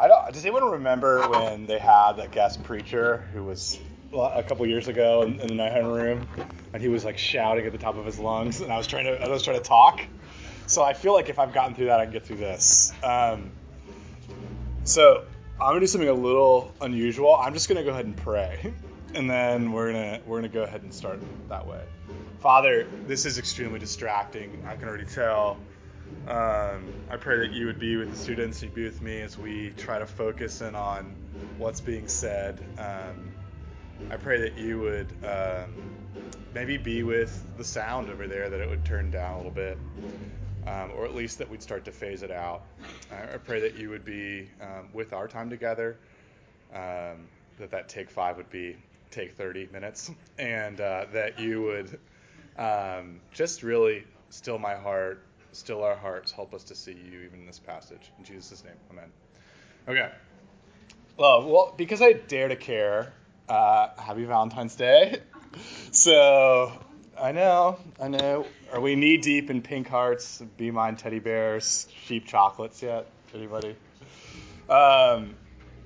I don't. Does anyone remember when they had that guest preacher who was a couple years ago in, in the 900 room, and he was like shouting at the top of his lungs, and I was trying to I was trying to talk. So I feel like if I've gotten through that, I can get through this. Um, so I'm gonna do something a little unusual. I'm just gonna go ahead and pray, and then we're gonna we're gonna go ahead and start that way. Father, this is extremely distracting. I can already tell. Um, I pray that you would be with the students, you'd be with me as we try to focus in on what's being said. Um, I pray that you would um, maybe be with the sound over there, that it would turn down a little bit, um, or at least that we'd start to phase it out. I, pray that you would be um, with our time together, um, that that take five would be take 30 minutes, and uh, that you would just really still my heart, still our hearts, help us to see you even in this passage. In Jesus' name, amen. Okay. Well, well, because I dare to care, uh, happy Valentine's Day. So I know, I know. Are we knee deep in pink hearts, be mine teddy bears, sheep chocolates yet? Anybody? Um,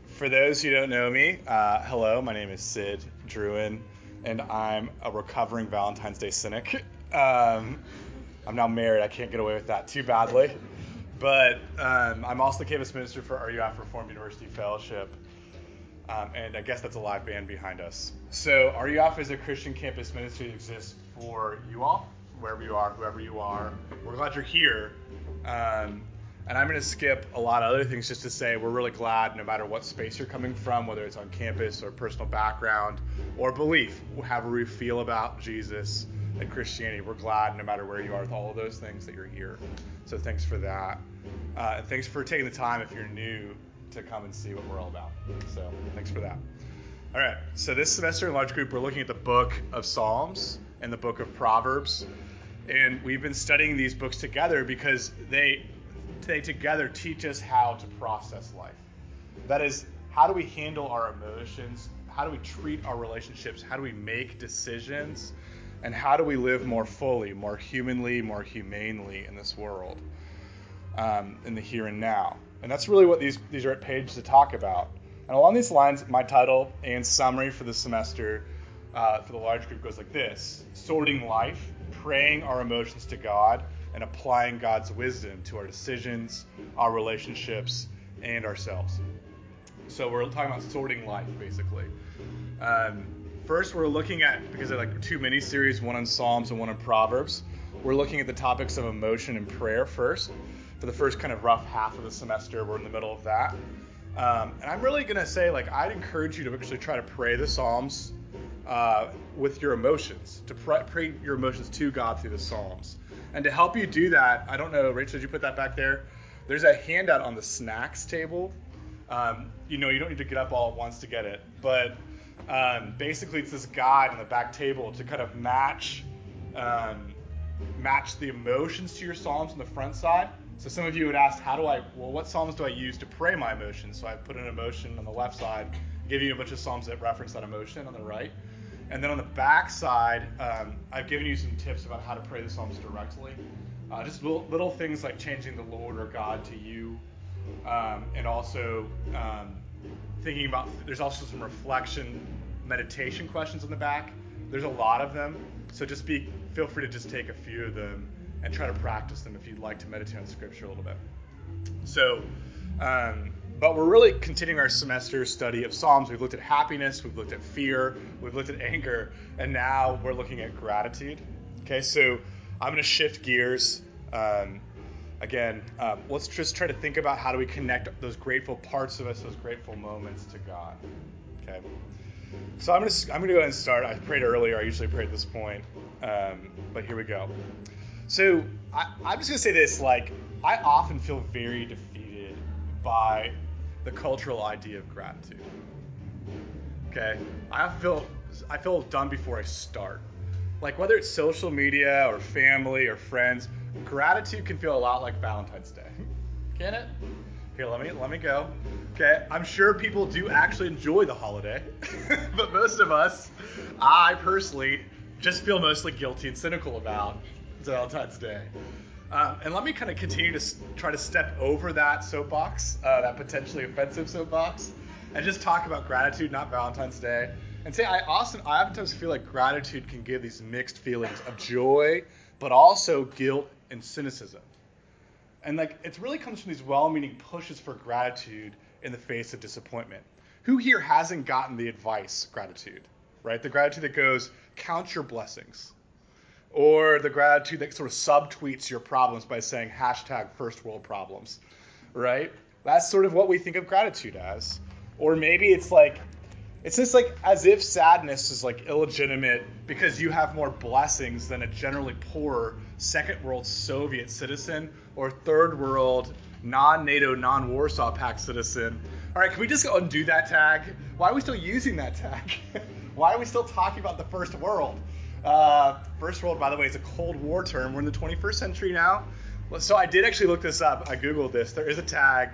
for those who don't know me, uh, hello, my name is Sid Druin, and I'm a recovering Valentine's Day cynic. Um, I'm now married, I can't get away with that too badly. But um, I'm also the campus minister for RUF Reformed University Fellowship. Um, and I guess that's a live band behind us. So RUF is a Christian campus ministry that exists for you all, wherever you are, whoever you are. We're glad you're here. Um, and I'm going to skip a lot of other things just to say we're really glad no matter what space you're coming from, whether it's on campus or personal background or belief, however you feel about Jesus and Christianity, we're glad no matter where you are with all of those things that you're here. So thanks for that. Uh, and thanks for taking the time if you're new to come and see what we're all about. So thanks for that. All right, so this semester in large group, we're looking at the book of Psalms and the book of Proverbs. And we've been studying these books together because they, they together teach us how to process life. That is, how do we handle our emotions? How do we treat our relationships? How do we make decisions? And how do we live more fully, more humanly, more humanely in this world, um, in the here and now? And that's really what these, these are at page to talk about. And along these lines, my title and summary for the semester uh, for the large group goes like this Sorting life, praying our emotions to God, and applying God's wisdom to our decisions, our relationships, and ourselves. So we're talking about sorting life, basically. Um, first, we're looking at, because they're like two mini series, one on Psalms and one on Proverbs, we're looking at the topics of emotion and prayer first for the first kind of rough half of the semester. We're in the middle of that. Um, and I'm really to say, like, I'd encourage you to actually try to pray the Psalms uh, with your emotions, to pray, pray, your emotions to God through the Psalms. And to help you do that, I don't know, Rachel, did you put that back there? There's a handout on the snacks table. Um, you know, you don't need to get up all at once to get it, but um, basically it's this guide on the back table to kind of match um, match the emotions to your psalms on the front side so some of you would ask, how do I, well, what psalms do I use to pray my emotions? So I put an emotion on the left side, give you a bunch of psalms that reference that emotion on the right. And then on the back side, um, I've given you some tips about how to pray the psalms directly. Uh, just little, little, things like changing the Lord or God to you, um, and also um, thinking about. There's also some reflection, meditation questions on the back. There's a lot of them, so just be feel free to just take a few of them and try to practice them if you'd like to meditate on Scripture a little bit. So, um, but we're really continuing our semester study of Psalms. We've looked at happiness, we've looked at fear, we've looked at anger, and now we're looking at gratitude. Okay, so I'm going to shift gears. Um, again, um, let's just try to think about how do we connect those grateful parts of us, those grateful moments to God. Okay. So I'm gonna I'm gonna go ahead and start. I prayed earlier. I usually pray at this point, um, but here we go. So I, I'm just gonna say this: like I often feel very defeated by the cultural idea of gratitude. Okay, I feel I feel done before I start. Like whether it's social media or family or friends, gratitude can feel a lot like Valentine's Day. Can it? Here, let me let me go. Okay, I'm sure people do actually enjoy the holiday, but most of us, I personally, just feel mostly guilty and cynical about Valentine's Day. Um, and let me kind of continue to s- try to step over that soapbox, uh, that potentially offensive soapbox, and just talk about gratitude, not Valentine's Day. And say I often, I oftentimes feel like gratitude can give these mixed feelings of joy, but also guilt and cynicism. And like it really comes from these well-meaning pushes for gratitude in the face of disappointment. Who here hasn't gotten the advice gratitude, right? The gratitude that goes, count your blessings or the gratitude that sort of subtweets your problems by saying hashtag first world problems, right? That's sort of what we think of gratitude as. Or maybe it's like, it's just like as if sadness is like illegitimate because you have more blessings than a generally poor second world Soviet citizen or third world non NATO, non Warsaw Pact citizen. All right, can we just and that tag? Why are we still using that tag? Why are we still talking about the first world? Uh, first world, by the way, is a Cold War term. We're in the 21st century now. So I did actually look this up. I Googled this. There is a tag,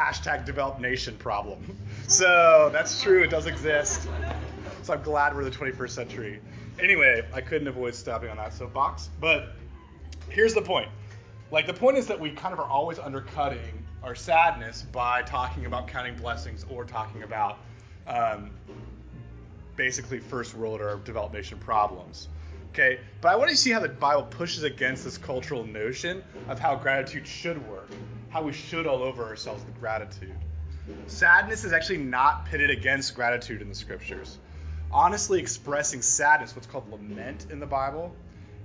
hashtag developed nation problem. So that's true. It does exist. So I'm glad we're the 21st century. Anyway, I couldn't avoid stopping on that soapbox. But here's the point. Like the point is that we kind of are always undercutting our sadness by talking about counting blessings or talking about um, basically first world or developed nation problems. Okay, but I want to see how the Bible pushes against this cultural notion of how gratitude should work, how we should all over ourselves with gratitude. Sadness is actually not pitted against gratitude in the scriptures. Honestly, expressing sadness, what's called lament in the Bible,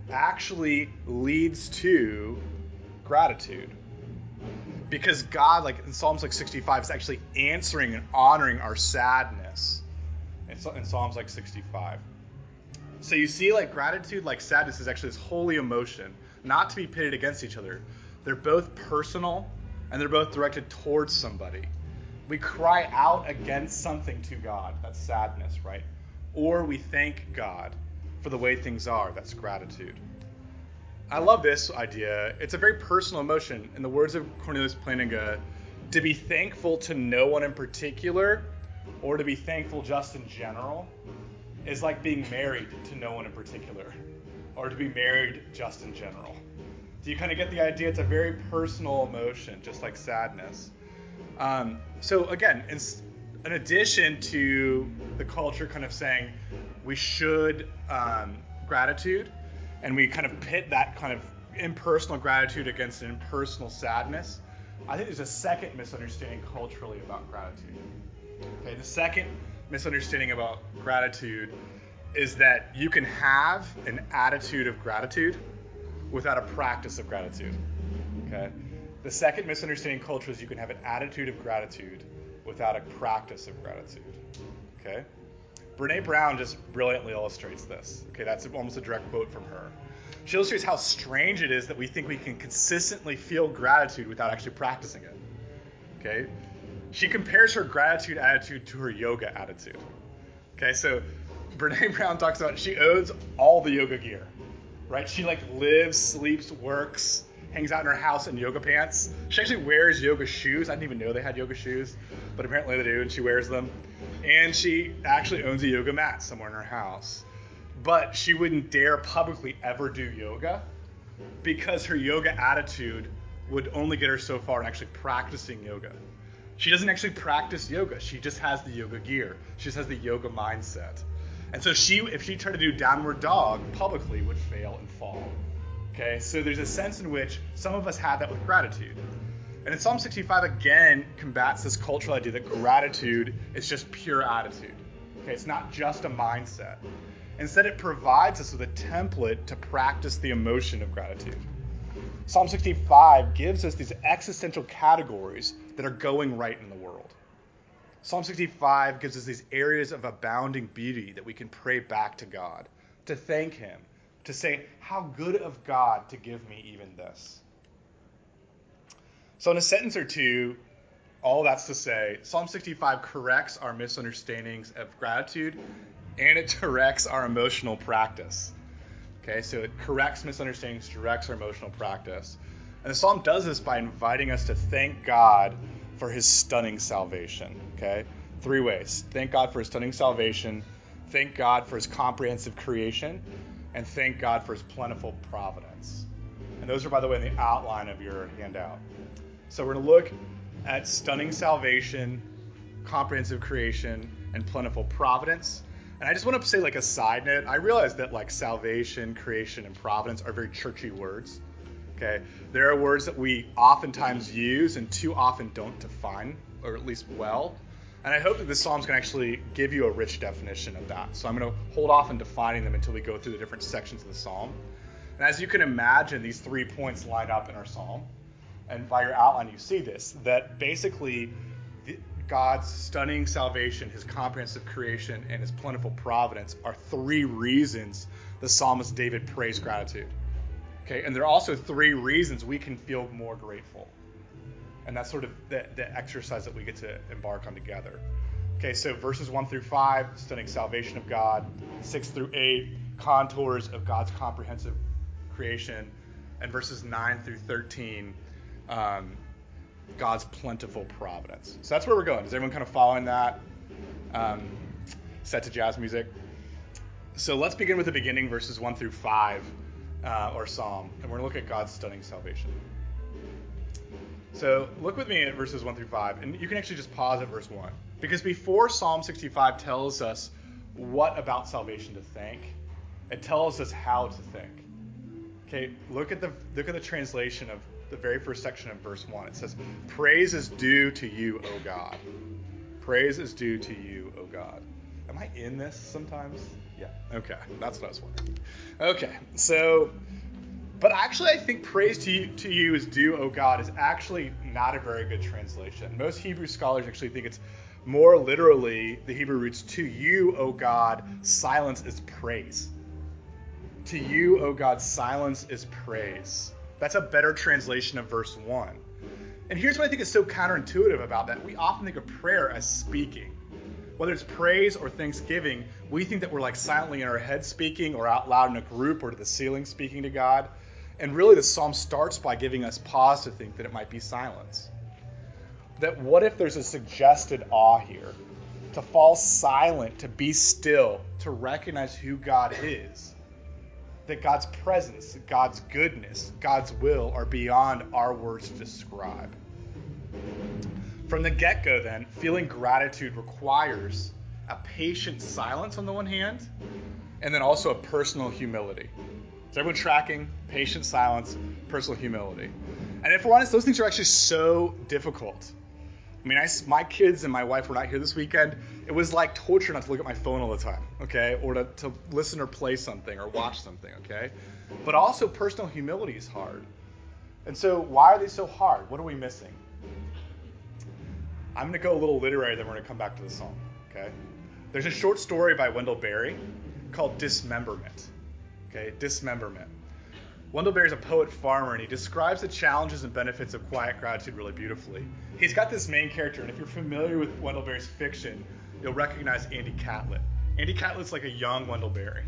actually leads to gratitude. Because God, like in Psalms like 65, is actually answering and honoring our sadness in, in Psalms like 65. So you see, like gratitude, like sadness, is actually this holy emotion, not to be pitted against each other. They're both personal and they're both directed towards somebody. We cry out against something to God. That's sadness, right? Or we thank God for the way things are. That's gratitude. I love this idea. It's a very personal emotion. In the words of Cornelius Plantinga, to be thankful to no one in particular or to be thankful just in general is like being married to no one in particular or to be married just in general. Do you kind of get the idea? It's a very personal emotion, just like sadness. Um, so, again, in, in, addition to the culture kind of saying we should um, gratitude, and we kind of pit that kind of impersonal gratitude against an impersonal sadness, I think there's a second misunderstanding culturally about gratitude. Okay, the second misunderstanding about gratitude is that you can have an attitude of gratitude without a practice of gratitude. Okay? The second misunderstanding culture is you can have an attitude of gratitude without a practice of gratitude. Okay? Brene Brown just brilliantly illustrates this. Okay, that's almost a direct quote from her. She illustrates how strange it is that we think we can consistently feel gratitude without actually practicing it. Okay? She compares her gratitude attitude to her yoga attitude. Okay, so Brene Brown talks about she owns all the yoga gear, right? She like lives, sleeps, works, hangs out in her house in yoga pants. She actually wears yoga shoes. I didn't even know they had yoga shoes, but apparently they do, and she wears them. And she actually owns a yoga mat somewhere in her house. But she wouldn't dare publicly ever do yoga because her yoga attitude would only get her so far in actually practicing yoga. She doesn't actually practice yoga. She just has the yoga gear. She just has the yoga mindset. And so she, if she tried to do downward dog publicly, would fail and fall. Okay, so there's a sense in which some of us have that with gratitude. And in Psalm 65 again combats this cultural idea that gratitude is just pure attitude. Okay, it's not just a mindset. Instead, it provides us with a template to practice the emotion of gratitude. Psalm 65 gives us these existential categories that are going right in the world. Psalm 65 gives us these areas of abounding beauty that we can pray back to God, to thank Him, to say, How good of God to give me even this. So, in a sentence or two, all that's to say, Psalm 65 corrects our misunderstandings of gratitude and it directs our emotional practice. Okay, so it corrects misunderstandings, directs our emotional practice. And the psalm does this by inviting us to thank God for his stunning salvation. Okay, three ways thank God for his stunning salvation, thank God for his comprehensive creation, and thank God for his plentiful providence. And those are, by the way, in the outline of your handout. So we're going to look at stunning salvation, comprehensive creation, and plentiful providence. And I just want to say, like a side note, I realize that like salvation, creation, and providence are very churchy words. Okay, there are words that we oftentimes use and too often don't define, or at least well. And I hope that this psalm's to actually give you a rich definition of that. So I'm going to hold off on defining them until we go through the different sections of the psalm. And as you can imagine, these three points line up in our psalm. And by your outline, you see this that basically God's stunning salvation, his comprehensive creation, and his plentiful providence are three reasons the psalmist David prays gratitude. Okay, and there are also three reasons we can feel more grateful. And that's sort of the, the exercise that we get to embark on together. Okay, so verses 1 through 5, stunning salvation of God. 6 through 8, contours of God's comprehensive creation. And verses 9 through 13, um, God's plentiful providence. So that's where we're going. Is everyone kind of following that? Um, set to jazz music. So let's begin with the beginning, verses 1 through 5, uh, or Psalm, and we're going to look at God's stunning salvation. So look with me at verses 1 through 5, and you can actually just pause at verse 1. Because before Psalm 65 tells us what about salvation to think, it tells us how to think. Okay, look at the look at the translation of the very first section of verse 1. It says, Praise is due to you, O God. Praise is due to you, O God. Am I in this sometimes? Yeah. Okay. That's what I was wondering. Okay. So, but actually, I think praise to you, to you is due, O God, is actually not a very good translation. Most Hebrew scholars actually think it's more literally the Hebrew roots to you, O God, silence is praise. To you, O God, silence is praise. That's a better translation of verse 1. And here's what I think is so counterintuitive about that. We often think of prayer as speaking. Whether it's praise or thanksgiving, we think that we're like silently in our head speaking or out loud in a group or to the ceiling speaking to God. And really, the psalm starts by giving us pause to think that it might be silence. That what if there's a suggested awe here? To fall silent, to be still, to recognize who God is that God's presence, God's goodness, God's will are beyond our words to describe. From the get go, then, feeling gratitude requires a patient silence on the one hand, and then also a personal humility. Is everyone tracking? Patient silence, personal humility. And if we're honest, those things are actually so difficult. I mean, I, my kids and my wife were not here this weekend. It was like torture not to look at my phone all the time, okay? Or to, to listen or play something or watch something, okay? But also, personal humility is hard. And so, why are they so hard? What are we missing? I'm going to go a little literary, then we're going to come back to the song, okay? There's a short story by Wendell Berry called Dismemberment, okay? Dismemberment. Wendell Berry is a poet farmer, and he describes the challenges and benefits of quiet gratitude really beautifully. He's got this main character, and if you're familiar with Wendell Berry's fiction, you'll recognize Andy Catlett. Andy Catlett's like a young Wendell Berry,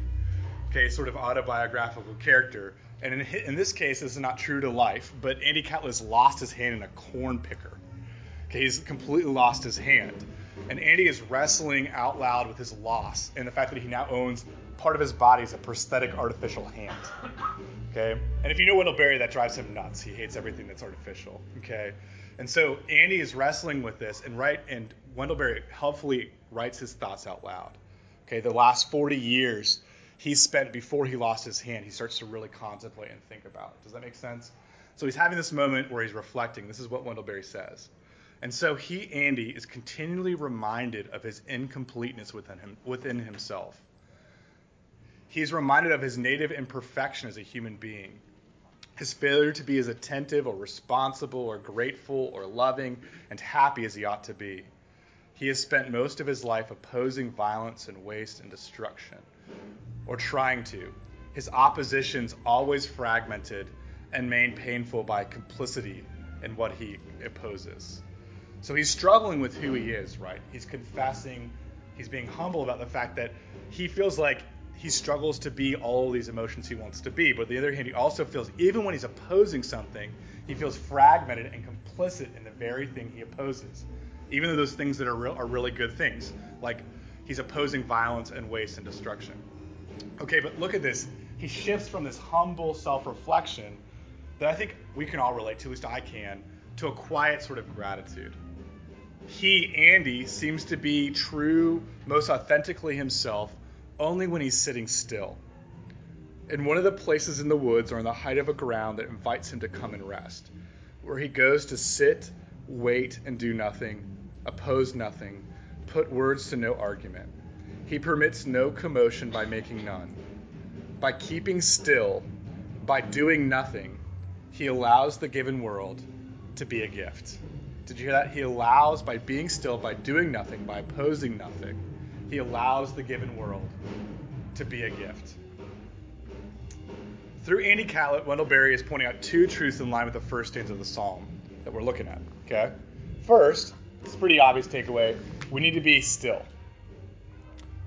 okay, sort of autobiographical character. And in, in this case, this is not true to life, but Andy Catlett has lost his hand in a corn picker. Okay, he's completely lost his hand. And Andy is wrestling out loud with his loss and the fact that he now owns part of his body as a prosthetic artificial hand. Okay? And if you know Wendell Berry, that drives him nuts. He hates everything that's artificial. Okay? And so Andy is wrestling with this, and right, and Wendell Berry helpfully writes his thoughts out loud. Okay, the last 40 years he spent before he lost his hand, he starts to really contemplate and think about. It. Does that make sense? So he's having this moment where he's reflecting. This is what Wendell Berry says. And so he, Andy, is continually reminded of his incompleteness within him, within himself. He's reminded of his native imperfection as a human being, his failure to be as attentive or responsible or grateful or loving and happy as he ought to be. He has spent most of his life opposing violence and waste and destruction, or trying to. His oppositions always fragmented and made painful by complicity in what he opposes. So he's struggling with who he is, right? He's confessing, he's being humble about the fact that he feels like he struggles to be all these emotions he wants to be. But on the other hand, he also feels, even when he's opposing something, he feels fragmented and complicit in the very thing he opposes. Even though those things that are, real, are really good things, like he's opposing violence and waste and destruction. Okay, but look at this. He shifts from this humble self reflection that I think we can all relate to, at least I can, to a quiet sort of gratitude. He, Andy, seems to be true, most authentically himself, only when he's sitting still. In one of the places in the woods or on the height of a ground that invites him to come and rest, where he goes to sit, wait, and do nothing, oppose nothing, put words to no argument. He permits no commotion by making none. By keeping still, by doing nothing, he allows the given world to be a gift. Did you hear that? He allows, by being still, by doing nothing, by opposing nothing, he allows the given world to be a gift. Through Andy Catlett, Wendell Berry is pointing out two truths in line with the first stanza of the psalm that we're looking at. Okay? First, it's a pretty obvious takeaway. We need to be still.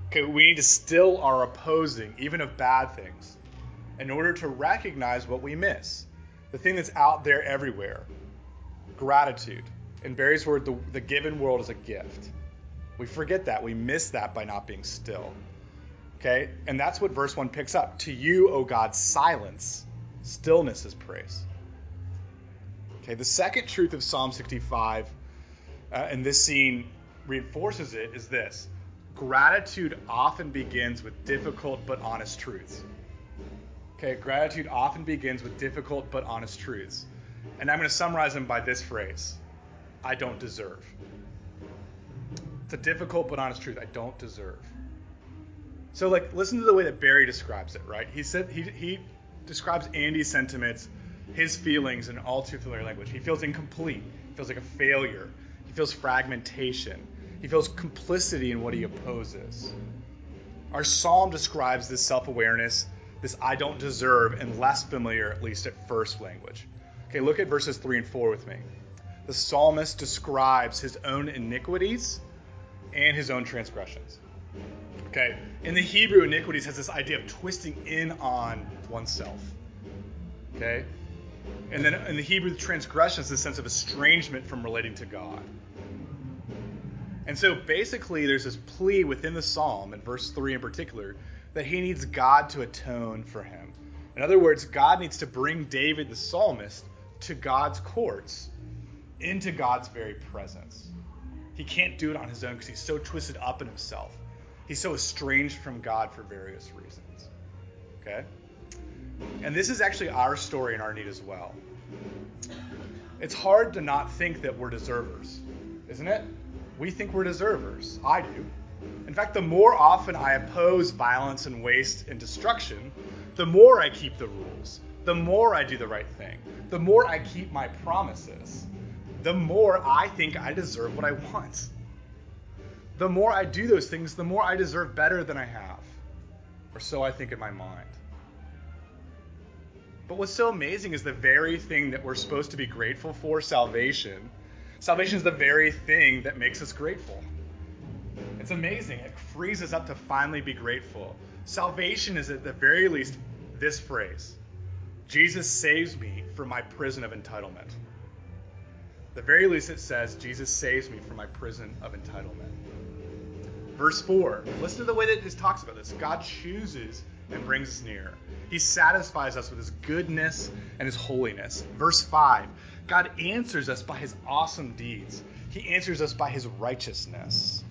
Okay, we need to still our opposing, even of bad things, in order to recognize what we miss. The thing that's out there everywhere. Gratitude. In Berry's word, the, the given world is a gift. We forget that. We miss that by not being still. Okay? And that's what verse 1 picks up. To you, O God, silence, stillness is praise. Okay, the second truth of Psalm 65, uh, and this scene reinforces it, is this gratitude often begins with difficult but honest truths. Okay, gratitude often begins with difficult but honest truths. And I'm going to summarize them by this phrase I don't deserve. It's a difficult but honest truth. I don't deserve. So, like, listen to the way that Berry describes it, right? He said he, he describes Andy's sentiments, his feelings in all too familiar language. He feels incomplete. He feels like a failure. He feels fragmentation. He feels complicity in what he opposes. Our psalm describes this self awareness, this I don't deserve, in less familiar, at least at first, language. Okay, look at verses 3 and 4 with me. The psalmist describes his own iniquities and his own transgressions. Okay, in the Hebrew, iniquities has this idea of twisting in on oneself. Okay, and then in the Hebrew, transgression is the sense of estrangement from relating to God. And so basically, there's this plea within the psalm, in verse 3 in particular, that he needs God to atone for him. In other words, God needs to bring David the psalmist to God's courts, into God's very presence. He can't do it on his own because he's so twisted up in himself. He's so estranged from God for various reasons. Okay? And this is actually our story and our need as well. It's hard to not think that we're deservers, isn't it? We think we're deservers. I do. In fact, the more often I oppose violence and waste and destruction, the more I keep the rules, the more I do the right thing, the more I keep my promises, the more I think I deserve what I want. The more I do those things, the more I deserve better than I have. Or so I think in my mind. But what's so amazing is the very thing that we're supposed to be grateful for, salvation. Salvation is the very thing that makes us grateful. It's amazing. It frees us up to finally be grateful. Salvation is at the very least this phrase Jesus saves me from my prison of entitlement. The very least it says, Jesus saves me from my prison of entitlement. Verse 4, listen to the way that this talks about this. God chooses and brings us near. He satisfies us with his goodness and his holiness. Verse 5, God answers us by his awesome deeds. He answers us by his righteousness.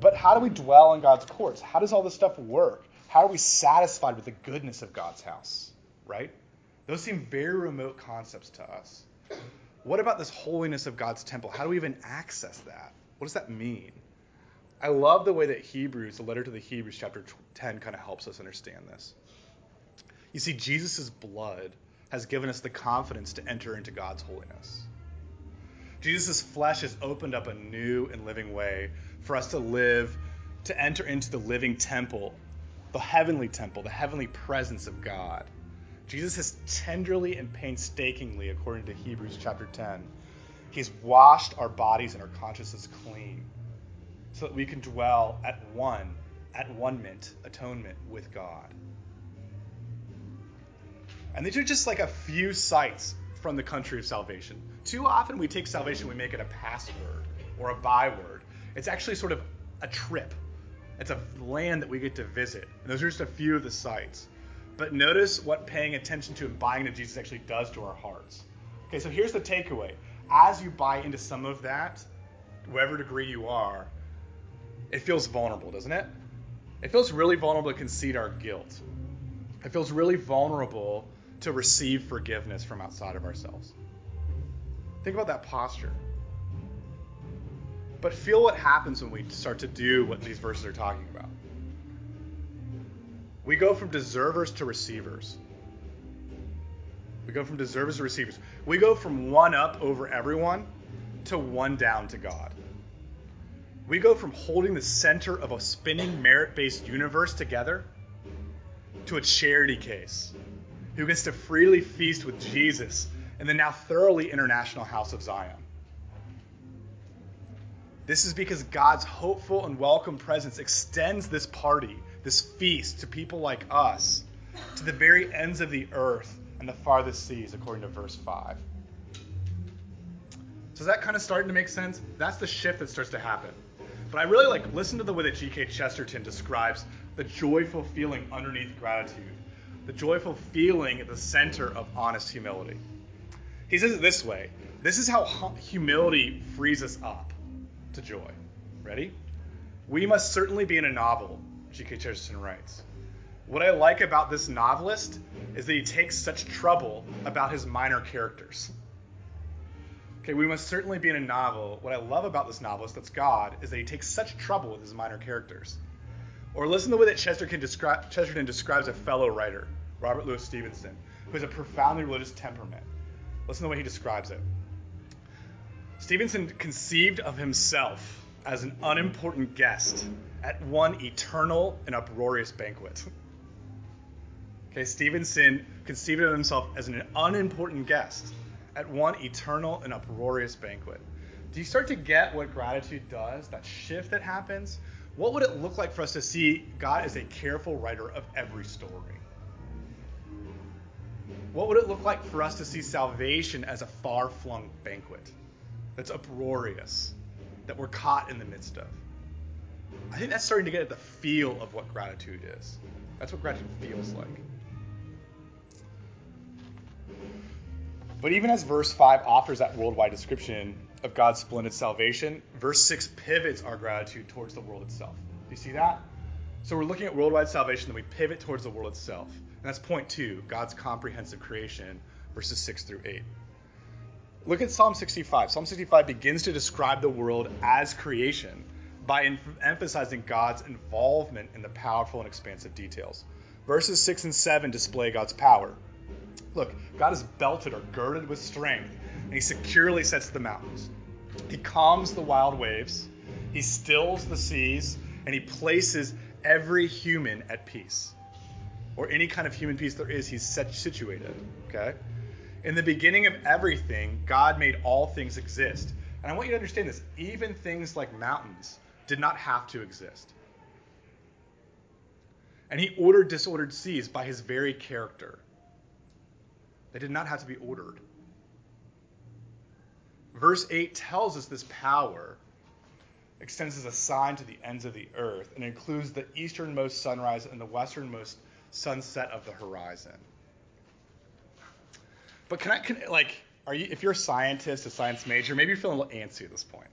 But how do we dwell in God's courts? How does all this stuff work? How are we satisfied with the goodness of God's house? Right? Those seem very remote concepts to us. What about this holiness of God's temple? How do we even access that? What does that mean? I love the way that Hebrews, the letter to the Hebrews, chapter 10, kind of helps us understand this. You see, Jesus' blood has given us the confidence to enter into God's holiness. Jesus' flesh has opened up a new and living way for us to live, to enter into the living temple, the heavenly temple, the heavenly presence of God. Jesus has tenderly and painstakingly, according to Hebrews chapter 10, he's washed our bodies and our consciences clean so that we can dwell at one, at one mint, atonement with God. And these are just like a few sites from the country of salvation. Too often we take salvation, we make it a password or a byword. It's actually sort of a trip. It's a land that we get to visit. And those are just a few of the sites. But notice what paying attention to and buying into Jesus actually does to our hearts. Okay, so here's the takeaway. As you buy into some of that, whatever degree you are, it feels vulnerable, doesn't it? It feels really vulnerable to concede our guilt. It feels really vulnerable to receive forgiveness from outside of ourselves. Think about that posture. But feel what happens when we start to do what these verses are talking about. We go from deservers to receivers. We go from deservers to receivers. We go from one up over everyone to one down to God. We go from holding the center of a spinning merit based universe together to a charity case who gets to freely feast with Jesus in the now thoroughly international house of Zion. This is because God's hopeful and welcome presence extends this party, this feast, to people like us, to the very ends of the earth and the farthest seas, according to verse 5. So is that kind of starting to make sense? That's the shift that starts to happen. But I really like listen to the way that G.K. Chesterton describes the joyful feeling underneath gratitude, the joyful feeling at the center of honest humility. He says it this way this is how humility frees us up to joy. Ready? We must certainly be in a novel, G.K. Chesterton writes. What I like about this novelist is that he takes such trouble about his minor characters. Okay, we must certainly be in a novel. What I love about this novelist, that's God, is that he takes such trouble with his minor characters. Or listen to the way that Chesterton, descri- Chesterton describes a fellow writer, Robert Louis Stevenson, who has a profoundly religious temperament. Listen to the way he describes it. Stevenson conceived of himself as an unimportant guest at one eternal and uproarious banquet. Okay, Stevenson conceived of himself as an unimportant guest at one eternal and uproarious banquet. Do you start to get what gratitude does? That shift that happens? What would it look like for us to see God as a careful writer of every story? What would it look like for us to see salvation as a far flung banquet? That's uproarious, that we're caught in the midst of. I think that's starting to get at the feel of what gratitude is. That's what gratitude feels like. But even as verse 5 offers that worldwide description of God's splendid salvation, verse 6 pivots our gratitude towards the world itself. Do you see that? So we're looking at worldwide salvation, then we pivot towards the world itself. And that's point two God's comprehensive creation, verses 6 through 8. Look at Psalm 65. Psalm 65 begins to describe the world as creation by em- emphasizing God's involvement in the powerful and expansive details. Verses 6 and 7 display God's power. Look, God is belted or girded with strength, and he securely sets the mountains. He calms the wild waves, he stills the seas, and he places every human at peace. Or any kind of human peace there is, he's situated. Okay? In the beginning of everything, God made all things exist. And I want you to understand this even things like mountains did not have to exist. And he ordered disordered seas by his very character. They did not have to be ordered. Verse 8 tells us this power extends as a sign to the ends of the earth and includes the easternmost sunrise and the westernmost sunset of the horizon. But can I, can, like, are you, if you're a scientist, a science major, maybe you're feeling a little antsy at this point.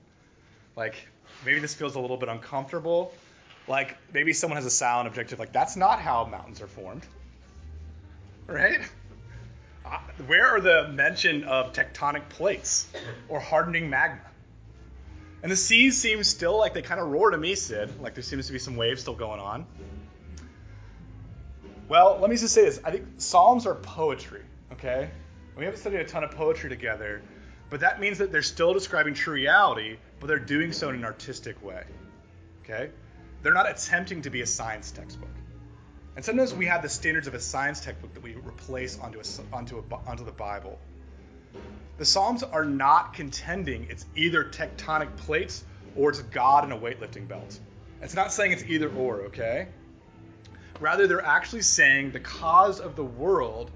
Like, maybe this feels a little bit uncomfortable. Like, maybe someone has a silent objective, like, that's not how mountains are formed. Right? Uh, where are the mention of tectonic plates or hardening magma? And the seas seem still like they kind of roar to me, Sid. Like there seems to be some waves still going on. Well, let me just say this. I think Psalms are poetry, okay? We haven't studied a ton of poetry together, but that means that they're still describing true reality, but they're doing so in an artistic way. Okay? They're not attempting to be a science textbook. And sometimes we have the standards of a science textbook that we replace onto, a, onto, a, onto the Bible. The Psalms are not contending it's either tectonic plates or it's God in a weightlifting belt. It's not saying it's either or, okay? Rather, they're actually saying the cause of the world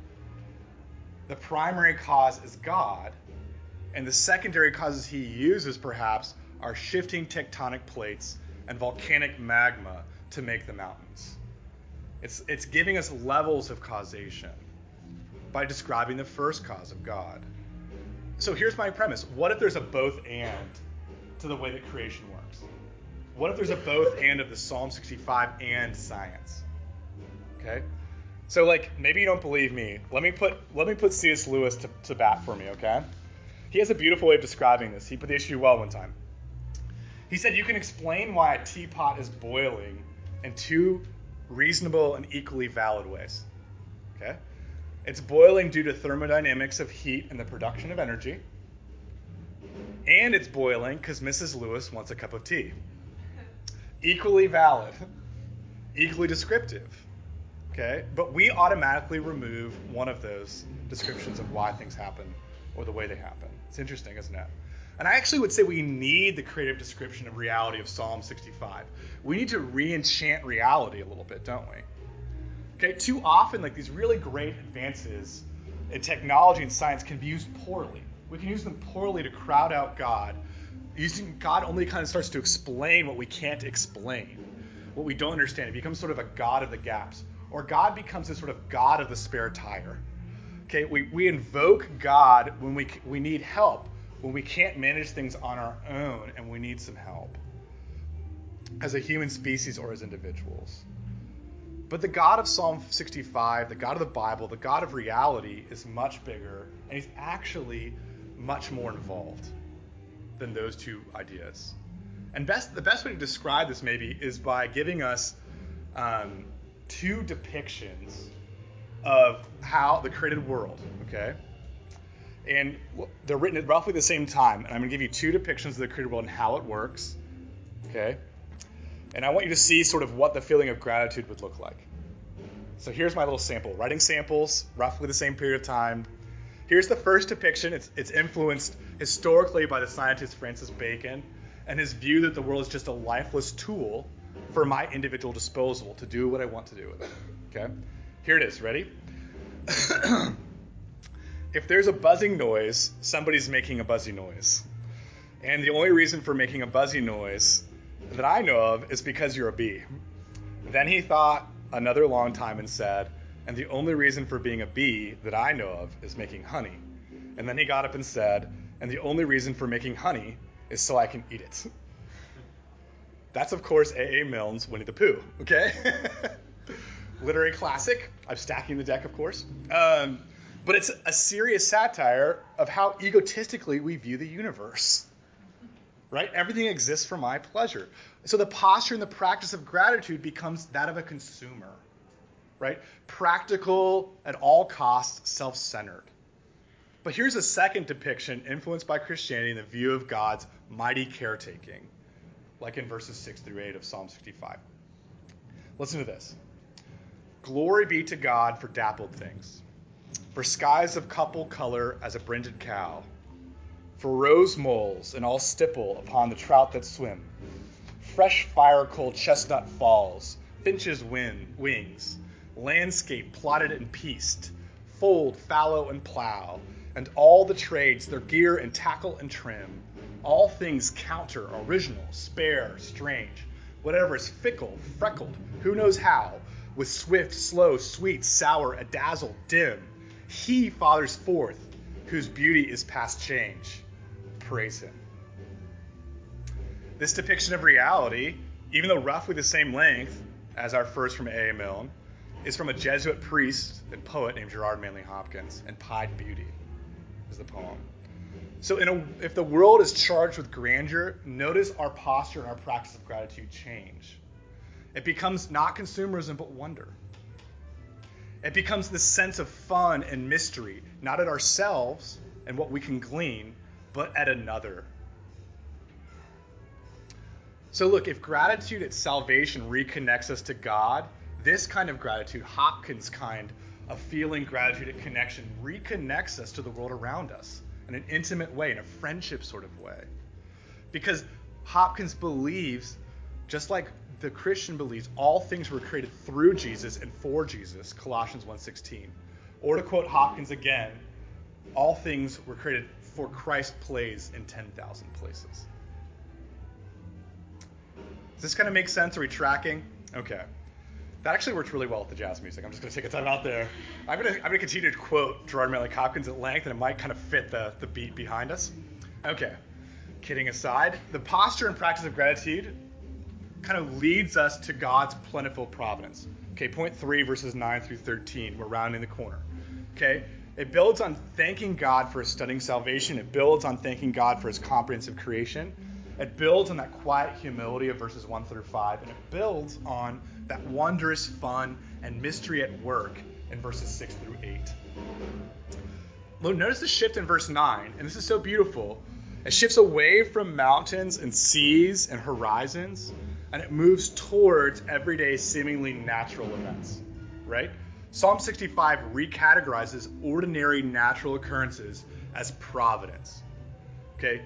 the primary cause is God, and the secondary causes he uses, perhaps, are shifting tectonic plates and volcanic magma to make the mountains. It's, it's giving us levels of causation by describing the first cause of God. So here's my premise. What if there's a both and to the way that creation works? What if there's a both and of the Psalm 65 and science? Okay? So like maybe you don't believe me. Let me put let me put C.S. Lewis to, to bat for me, okay? He has a beautiful way of describing this. He put the issue well one time. He said you can explain why a teapot is boiling in two reasonable and equally valid ways. Okay? It's boiling due to thermodynamics of heat and the production of energy. And it's boiling because Mrs. Lewis wants a cup of tea. Equally valid, equally descriptive. Okay? But we automatically remove one of those descriptions of why things happen or the way they happen. It's interesting, isn't it? And I actually would say we need the creative description of reality of Psalm 65. We need to re-enchant reality a little bit, don't we? Okay, too often, like these really great advances in technology and science can be used poorly. We can use them poorly to crowd out God. Using God only kind of starts to explain what we can't explain, what we don't understand. It becomes sort of a God of the gaps, or God becomes this sort of God of the spare tire. Okay, we, we invoke God when we, we need help when we can't manage things on our own and we need some help as a human species or as individuals. But the God of Psalm 65, the God of the Bible, the God of reality is much bigger and he's actually much more involved than those two ideas. And best, the best way to describe this maybe is by giving us um, two depictions of how the created world, okay? and they're written at roughly the same time. And I'm going to give you two depictions of the created world and how it works. Okay? And I want you to see sort of what the feeling of gratitude would look like. So here's my little sample. Writing samples, roughly the same period of time. Here's the first depiction. It's, it's influenced historically by the scientist Francis Bacon and his view that the world is just a lifeless tool for my individual disposal to do what I want to do with it. Okay? Here it is. Ready? if there's a buzzing noise, somebody's making a buzzy noise. And the only reason for making a buzzy noise that I know of is because you're a bee. Then he thought another long time and said, and the only reason for being a bee that I know of is making honey. And then he got up and said, and the only reason for making honey is so I can eat it. That's, of course, A.A. Milne's Winnie the Pooh, okay? Literary classic. I'm stacking the deck, of course. Um, but it's a serious satire of how egotistically we view the universe. Right? Everything exists for my pleasure. So the posture and the practice of gratitude becomes that of a consumer. Right? Practical, at all costs, self centered. But here's a second depiction influenced by Christianity in the view of God's mighty caretaking, like in verses 6 through 8 of Psalm 65. Listen to this Glory be to God for dappled things for skies of couple color as a brinded cow, for rose moles and all stipple upon the trout that swim, fresh fire cold chestnut falls, finches win, wings, landscape plotted and pieced, fold, fallow, and plow, and all the trades, their gear and tackle and trim, all things counter, original, spare, strange, whatever is fickle, freckled, who knows how, with swift, slow, sweet, sour, a dazzle, dim, he fathers forth, whose beauty is past change. Praise him. This depiction of reality, even though roughly the same length as our first from A. Milne, is from a Jesuit priest and poet named Gerard Manley Hopkins, and Pied Beauty is the poem. So, a, if the world is charged with grandeur, notice our posture and our practice of gratitude change. It becomes not consumerism, but wonder. It becomes this sense of fun and mystery, not at ourselves and what we can glean, but at another. So, look, if gratitude at salvation reconnects us to God, this kind of gratitude, Hopkins' kind of feeling gratitude at connection, reconnects us to the world around us in an intimate way, in a friendship sort of way. Because Hopkins believes just like the Christian believes all things were created through Jesus and for Jesus, Colossians 1:16. Or to quote Hopkins again, all things were created for Christ plays in 10,000 places. Does this kind of make sense? Are we tracking? Okay. That actually works really well with the jazz music. I'm just going to take a time out there. I'm going to, I'm going to continue to quote Gerard Manley Hopkins at length, and it might kind of fit the, the beat behind us. Okay, kidding aside, the posture and practice of gratitude kind of leads us to God's plentiful providence. Okay, point three, verses 9 through 13. We're rounding the corner. Okay, it builds on thanking God for his stunning salvation, it builds on thanking God for his comprehensive creation. It builds on that quiet humility of verses 1 through 5, and it builds on that wondrous fun and mystery at work in verses 6 through 8. Look, notice the shift in verse 9, and this is so beautiful. It shifts away from mountains and seas and horizons, and it moves towards everyday, seemingly natural events, right? Psalm 65 recategorizes ordinary natural occurrences as providence. Okay?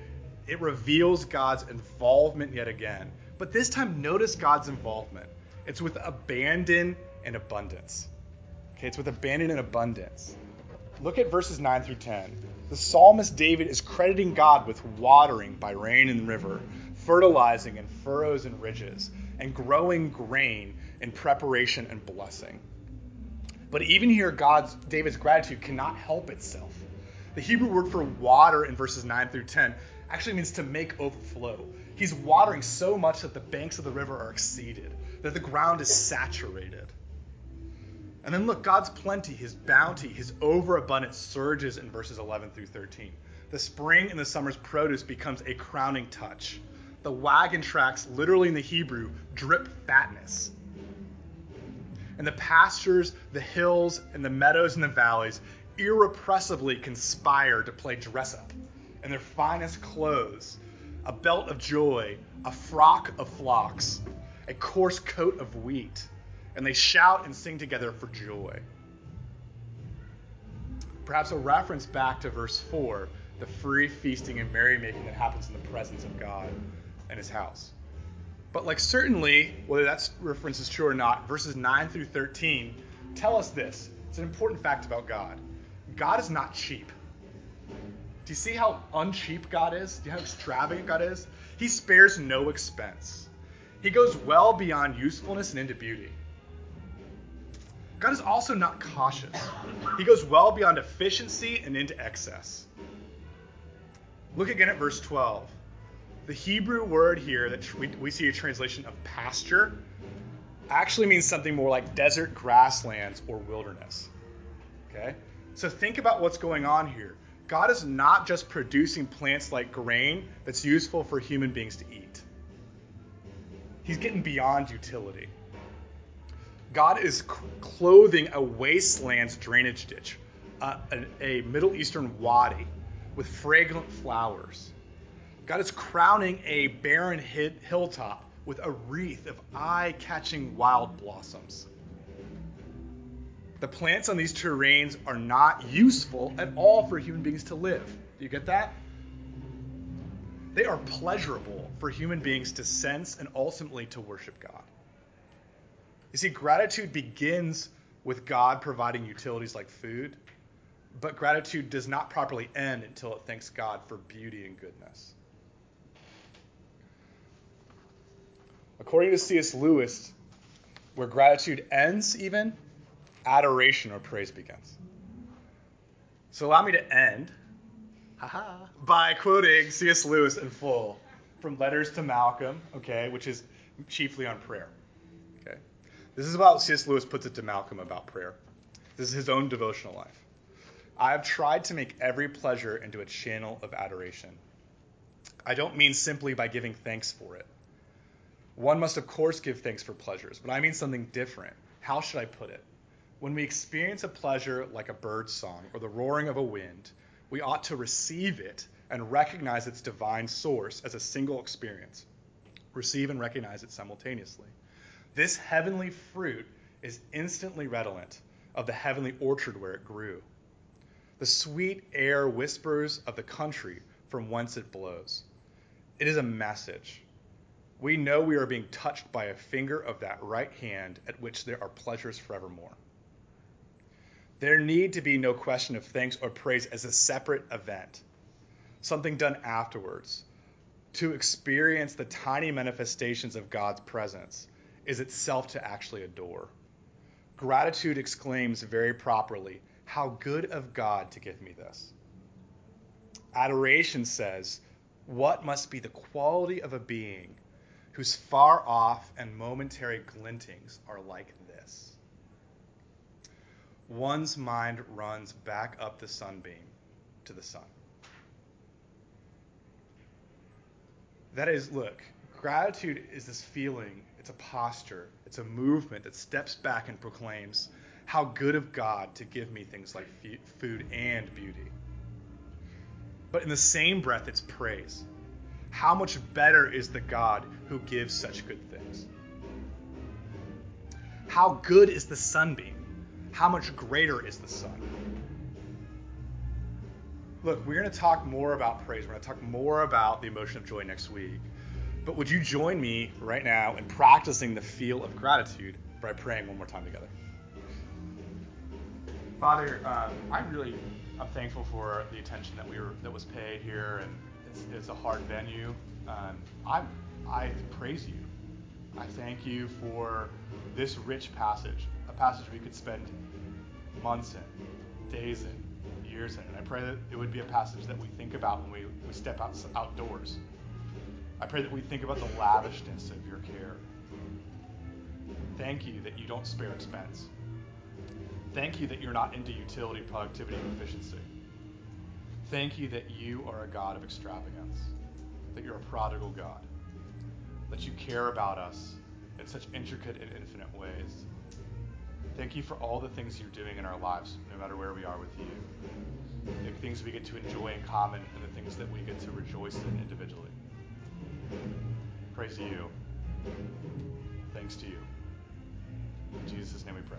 It reveals God's involvement yet again. But this time, notice God's involvement. It's with abandon and abundance. Okay, it's with abandon and abundance. Look at verses 9 through 10. The psalmist David is crediting God with watering by rain and river, fertilizing in furrows and ridges, and growing grain in preparation and blessing. But even here, God's David's gratitude cannot help itself. The Hebrew word for water in verses 9 through 10 actually means to make overflow. He's watering so much that the banks of the river are exceeded, that the ground is saturated. And then look, God's plenty, his bounty, his overabundance surges in verses 11 through 13. The spring and the summer's produce becomes a crowning touch. The wagon tracks, literally in the Hebrew, drip fatness. And the pastures, the hills, and the meadows and the valleys irrepressibly conspire to play dress up in their finest clothes, a belt of joy, a frock of flocks, a coarse coat of wheat, and they shout and sing together for joy. Perhaps a reference back to verse 4, the free feasting and merrymaking that happens in the presence of God and his house. But, like, certainly, whether that reference is true or not, verses 9 through 13 tell us this. It's an important fact about God God is not cheap. Do you see how uncheap God is? Do you know how extravagant God is? He spares no expense. He goes well beyond usefulness and into beauty. God is also not cautious. He goes well beyond efficiency and into excess. Look again at verse 12. The Hebrew word here that we, we see a translation of pasture actually means something more like desert grasslands or wilderness. Okay? So think about what's going on here. God is not just producing plants like grain that's useful for human beings to eat. He's getting beyond utility. God is clothing a wasteland's drainage ditch, uh, a, a Middle Eastern wadi with fragrant flowers. God is crowning a barren hilltop with a wreath of eye catching wild blossoms. The plants on these terrains are not useful at all for human beings to live. Do you get that? They are pleasurable for human beings to sense and ultimately to worship God. You see, gratitude begins with God providing utilities like food, but gratitude does not properly end until it thanks God for beauty and goodness. According to C.S. Lewis, where gratitude ends, even, adoration or praise begins. So allow me to end haha, by quoting C.S. Lewis in full from Letters to Malcolm, okay, which is chiefly on prayer. Okay. This is about C.S. Lewis puts it to Malcolm about prayer. This is his own devotional life. I have tried to make every pleasure into a channel of adoration. I don't mean simply by giving thanks for it. One must, of course, give thanks for pleasures, but I mean something different. How should I put it? When we experience a pleasure like a bird's song or the roaring of a wind, we ought to receive it and recognize its divine source as a single experience. Receive and recognize it simultaneously. This heavenly fruit is instantly redolent of the heavenly orchard where it grew. The sweet air whispers of the country from whence it blows. It is a message. We know we are being touched by a finger of that right hand at which there are pleasures forevermore. There need to be no question of thanks or praise as a separate event, something done afterwards. To experience the tiny manifestations of God's presence is itself to actually adore. Gratitude exclaims very properly, How good of God to give me this. Adoration says, What must be the quality of a being whose far off and momentary glintings are like this? One's mind runs back up the sunbeam to the sun. That is, look, gratitude is this feeling, it's a posture, it's a movement that steps back and proclaims, How good of God to give me things like food and beauty. But in the same breath, it's praise. How much better is the God who gives such good things? How good is the sunbeam? How much greater is the sun? Look, we're going to talk more about praise. We're going to talk more about the emotion of joy next week. But would you join me right now in practicing the feel of gratitude by praying one more time together? Father, um, I really, I'm thankful for the attention that we were that was paid here, and it's, it's a hard venue. Um, I, I praise you. I thank you for this rich passage, a passage we could spend months in, days in, years in. And I pray that it would be a passage that we think about when we, we step out, outdoors. I pray that we think about the lavishness of your care. Thank you that you don't spare expense. Thank you that you're not into utility, productivity, and efficiency. Thank you that you are a God of extravagance, that you're a prodigal God, that you care about us in such intricate and infinite ways. Thank you for all the things you're doing in our lives, no matter where we are with you the things we get to enjoy in common and the things that we get to rejoice in individually. Praise to you. Thanks to you. In Jesus' name we pray.